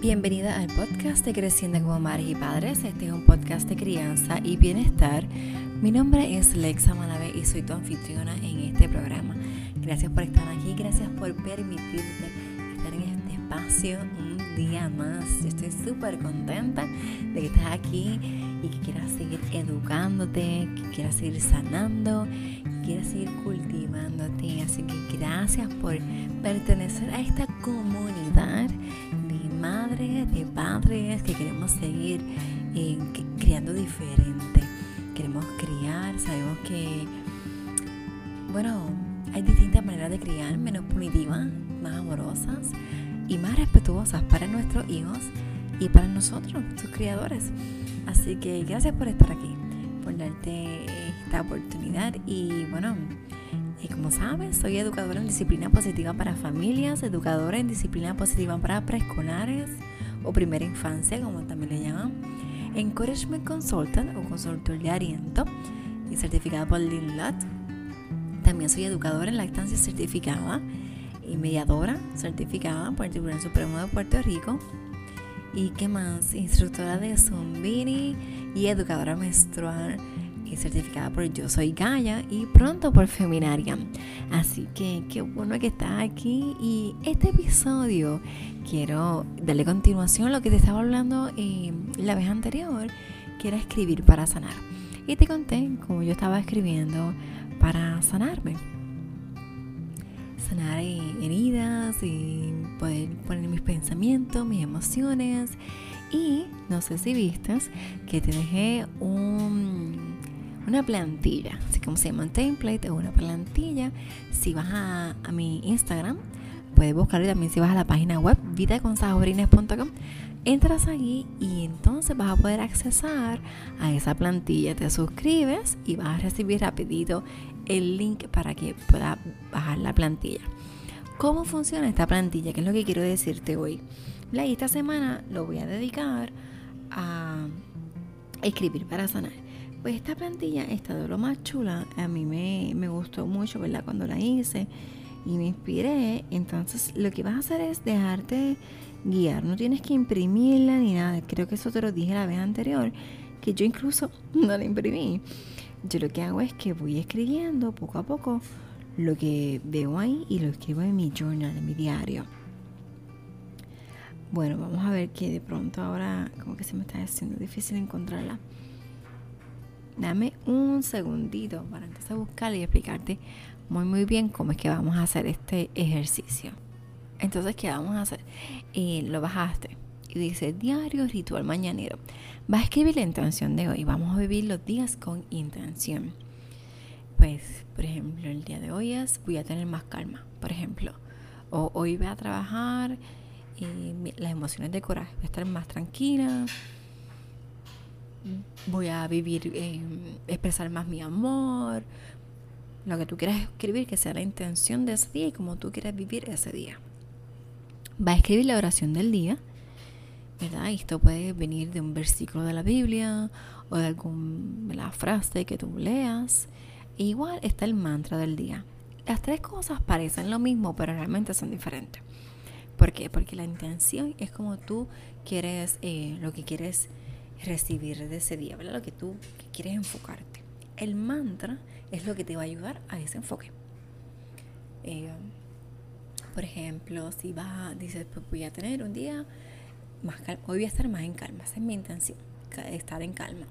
Bienvenida al podcast de Creciendo como Madres y Padres. Este es un podcast de crianza y bienestar. Mi nombre es Lexa Malave y soy tu anfitriona en este programa. Gracias por estar aquí, gracias por permitirte estar en este espacio un día más. Estoy súper contenta de que estés aquí y que quieras seguir educándote, que quieras seguir sanando, que quieras seguir cultivándote. Así que gracias por pertenecer a esta comunidad madres, de padres que queremos seguir eh, criando diferente. Queremos criar, sabemos que, bueno, hay distintas maneras de criar, menos punitivas, más amorosas y más respetuosas para nuestros hijos y para nosotros, sus criadores. Así que gracias por estar aquí, por darte esta oportunidad y bueno, y como sabes, soy educadora en disciplina positiva para familias, educadora en disciplina positiva para preescolares o primera infancia, como también le llaman. Encouragement Consultant o consultor de aliento y certificada por LINLAT. También soy educadora en lactancia certificada y mediadora certificada por el Tribunal Supremo de Puerto Rico. ¿Y qué más? Instructora de Zumbini y educadora menstrual certificada por Yo Soy Gaia y pronto por Feminaria. Así que qué bueno que estás aquí y este episodio quiero darle continuación a lo que te estaba hablando eh, la vez anterior, que era escribir para sanar. Y te conté cómo yo estaba escribiendo para sanarme. Sanar eh, heridas y poder poner mis pensamientos, mis emociones. Y no sé si viste que te dejé un una plantilla, así como se llama un template o una plantilla. Si vas a, mi Instagram, puedes buscarlo también si vas a la página web vidaconsajobrines.com entras ahí y entonces vas a poder accesar a esa plantilla. Te suscribes y vas a recibir rapidito el link para que puedas bajar la plantilla. ¿Cómo funciona esta plantilla? ¿Qué es lo que quiero decirte hoy? La esta semana lo voy a dedicar a escribir para sanar. Pues esta plantilla está de lo más chula. A mí me, me gustó mucho, ¿verdad? Cuando la hice y me inspiré. Entonces lo que vas a hacer es dejarte guiar. No tienes que imprimirla ni nada. Creo que eso te lo dije la vez anterior. Que yo incluso no la imprimí. Yo lo que hago es que voy escribiendo poco a poco lo que veo ahí y lo escribo en mi journal, en mi diario. Bueno, vamos a ver que de pronto ahora como que se me está haciendo difícil encontrarla. Dame un segundito para a buscar y explicarte muy muy bien cómo es que vamos a hacer este ejercicio. Entonces, ¿qué vamos a hacer? Eh, lo bajaste y dice diario ritual mañanero. Vas a escribir la intención de hoy. Vamos a vivir los días con intención. Pues, por ejemplo, el día de hoy es voy a tener más calma, por ejemplo. O hoy voy a trabajar y las emociones de coraje, voy a estar más tranquila voy a vivir, eh, expresar más mi amor, lo que tú quieras escribir, que sea la intención de ese día y como tú quieras vivir ese día. Va a escribir la oración del día, ¿verdad? esto puede venir de un versículo de la Biblia o de alguna frase que tú leas. E igual está el mantra del día. Las tres cosas parecen lo mismo, pero realmente son diferentes. ¿Por qué? Porque la intención es como tú quieres, eh, lo que quieres recibir de ese día, ¿verdad? Lo que tú quieres enfocarte. El mantra es lo que te va a ayudar a ese enfoque. Eh, por ejemplo, si vas, dices, pues voy a tener un día más calma, hoy voy a estar más en calma, esa es mi intención, estar en calma.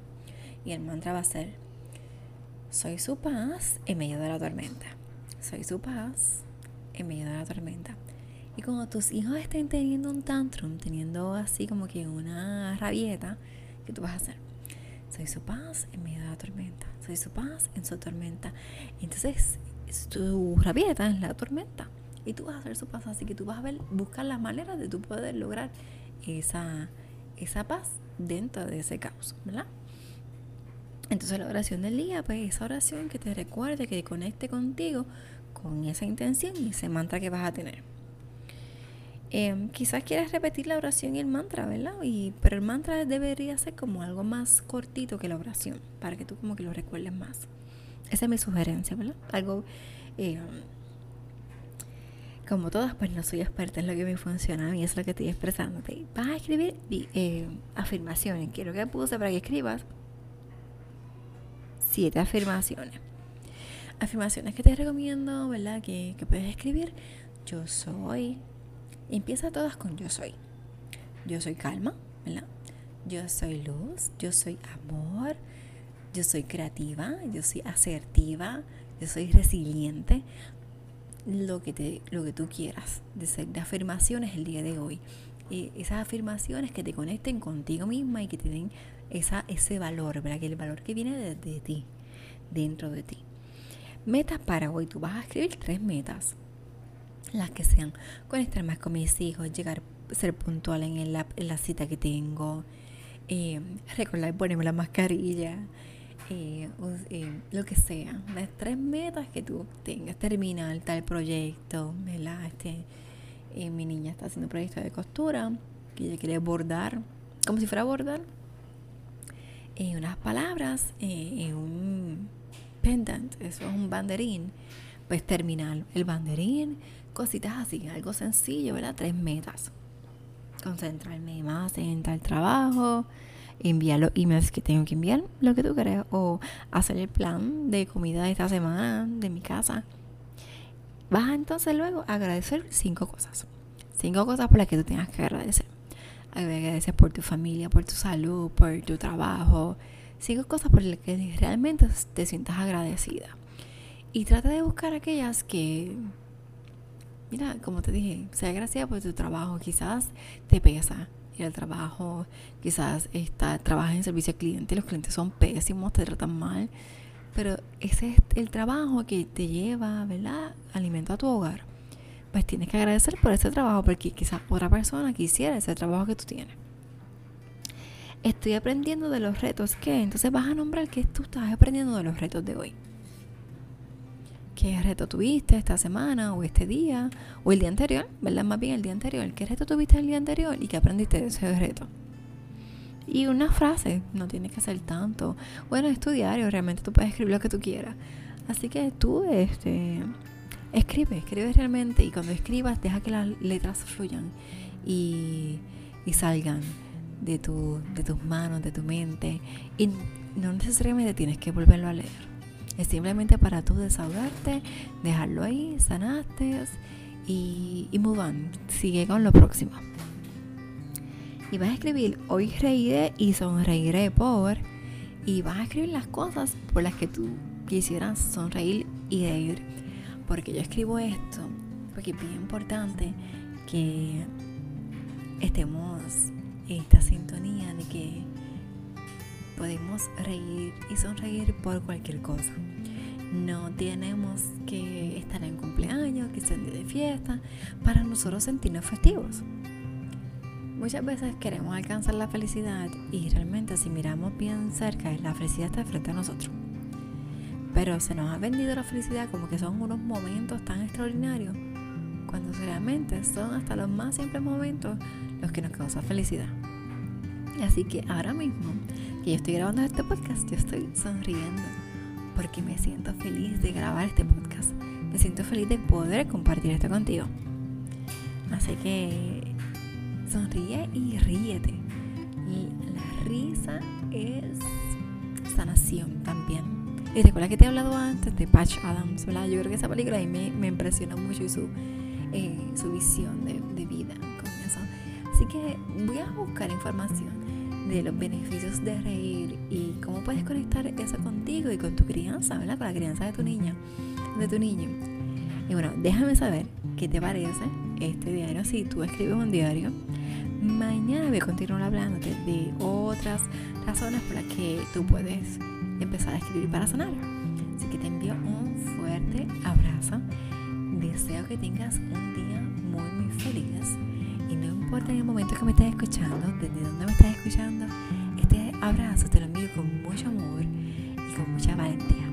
Y el mantra va a ser, soy su paz en medio de la tormenta. Soy su paz en medio de la tormenta. Y cuando tus hijos estén teniendo un tantrum, teniendo así como que una rabieta, ¿Qué tú vas a hacer? Soy su paz en medio de la tormenta. Soy su paz en su tormenta. Entonces, tu rabieta es la tormenta. Y tú vas a hacer su paz. Así que tú vas a ver, buscar las maneras de tú poder lograr esa, esa paz dentro de ese caos, ¿verdad? Entonces la oración del día, pues esa oración que te recuerde, que conecte contigo con esa intención y ese mantra que vas a tener. Em, quizás quieras repetir la oración y el mantra, ¿verdad? Y, pero el mantra debería ser como algo más cortito que la oración, para que tú como que lo recuerdes más. Esa es mi sugerencia, ¿verdad? Algo... Em, como todas, pues no soy experta en lo que me funciona y es lo que estoy expresándote. Vas a escribir eh, afirmaciones. Quiero que puse para que escribas siete afirmaciones. Afirmaciones que te recomiendo, ¿verdad? Que, que puedes escribir. Yo soy. Empieza todas con yo soy. Yo soy calma, ¿verdad? Yo soy luz, yo soy amor, yo soy creativa, yo soy asertiva, yo soy resiliente, lo que, te, lo que tú quieras de, afirmaciones el día de hoy. Y esas afirmaciones que te conecten contigo misma y que te den esa, ese valor, ¿verdad? Que el valor que viene de, de ti, dentro de ti. Metas para hoy. Tú vas a escribir tres metas. Las que sean. Conectar más con mis hijos, llegar, ser puntual en, la, cita que tengo, eh, recordar ponerme la mascarilla, eh, eh, lo que sea, las tres metas que tú tengas, terminar tal proyecto, ¿verdad? Este, mi niña está haciendo un proyecto de costura, que ella quiere bordar, como si fuera a bordar, unas palabras, en un pendant, eso es un banderín, pues terminar el banderín, cositas así, algo sencillo, ¿verdad? Tres metas. Concentrarme más en tal trabajo, enviar los emails que tengo que enviar, lo que tú creas, o hacer el plan de comida de esta semana de mi casa. Vas entonces luego a agradecer cinco cosas. Cinco cosas por las que tú tengas que agradecer. Agradecer por tu familia, por tu salud, por tu trabajo. Cinco cosas por las que realmente te sientas agradecida. Y trata de buscar aquellas que, mira, como te dije, sea agradecida por tu trabajo. Quizás te pesa, el trabajo, quizás está, trabajas en servicio al cliente, los clientes son pésimos, te tratan mal, pero ese es el trabajo que te lleva, ¿verdad? Alimento a tu hogar. Pues tienes que agradecer por ese trabajo porque quizás otra persona quisiera ese trabajo que tú tienes. Estoy aprendiendo de los retos que, entonces vas a nombrar que tú estás aprendiendo de los retos de hoy qué reto tuviste esta semana o este día o el día anterior, ¿verdad? Más bien el día anterior. ¿Qué reto tuviste el día anterior y qué aprendiste de ese reto? Y una frase, no tiene que ser tanto. Bueno, es tu diario, realmente tú puedes escribir lo que tú quieras. Así que tú, este, escribe, escribe realmente y cuando escribas deja que las letras fluyan y, y salgan de, tu, de tus manos, de tu mente. Y no necesariamente tienes que volverlo a leer es simplemente para tú desahogarte, dejarlo ahí, sanaste y, y move on. Sigue con lo próximo. Y vas a escribir, hoy reiré y sonreiré por. Y vas a escribir las cosas por las que tú quisieras sonreír y reír. Porque yo escribo esto, porque es bien importante que estemos en esta sintonía de que podemos reír y sonreír por cualquier cosa. No tenemos que estar en cumpleaños, que sea de fiesta, para nosotros sentirnos festivos. Muchas veces queremos alcanzar la felicidad y realmente si miramos bien cerca, la felicidad está frente a nosotros. Pero se nos ha vendido la felicidad como que son unos momentos tan extraordinarios, cuando realmente son hasta los más simples momentos los que nos causan felicidad. Así que ahora mismo que estoy grabando este podcast, yo estoy sonriendo porque me siento feliz de grabar este podcast. Me siento feliz de poder compartir esto contigo. Así que sonríe y ríete. Y la risa es sanación también. Y recuerda que te he hablado antes de Patch Adams, ¿verdad? Yo creo que esa película ahí me, me impresionó mucho y su, eh, su visión de, de vida con eso. Así que voy a buscar información de los beneficios de reír y cómo puedes conectar eso contigo y con tu crianza, ¿verdad? Con la crianza de tu niña, de tu niño. Y bueno, déjame saber qué te parece este diario. Si tú escribes un diario, mañana voy a continuar hablándote de otras razones por las que tú puedes empezar a escribir para sanar. Así que te envío un fuerte abrazo. Deseo que tengas un día muy, muy feliz y no importa en el momento que me estés escuchando, desde dónde me estás escuchando, este abrazo te lo envío con mucho amor y con mucha valentía.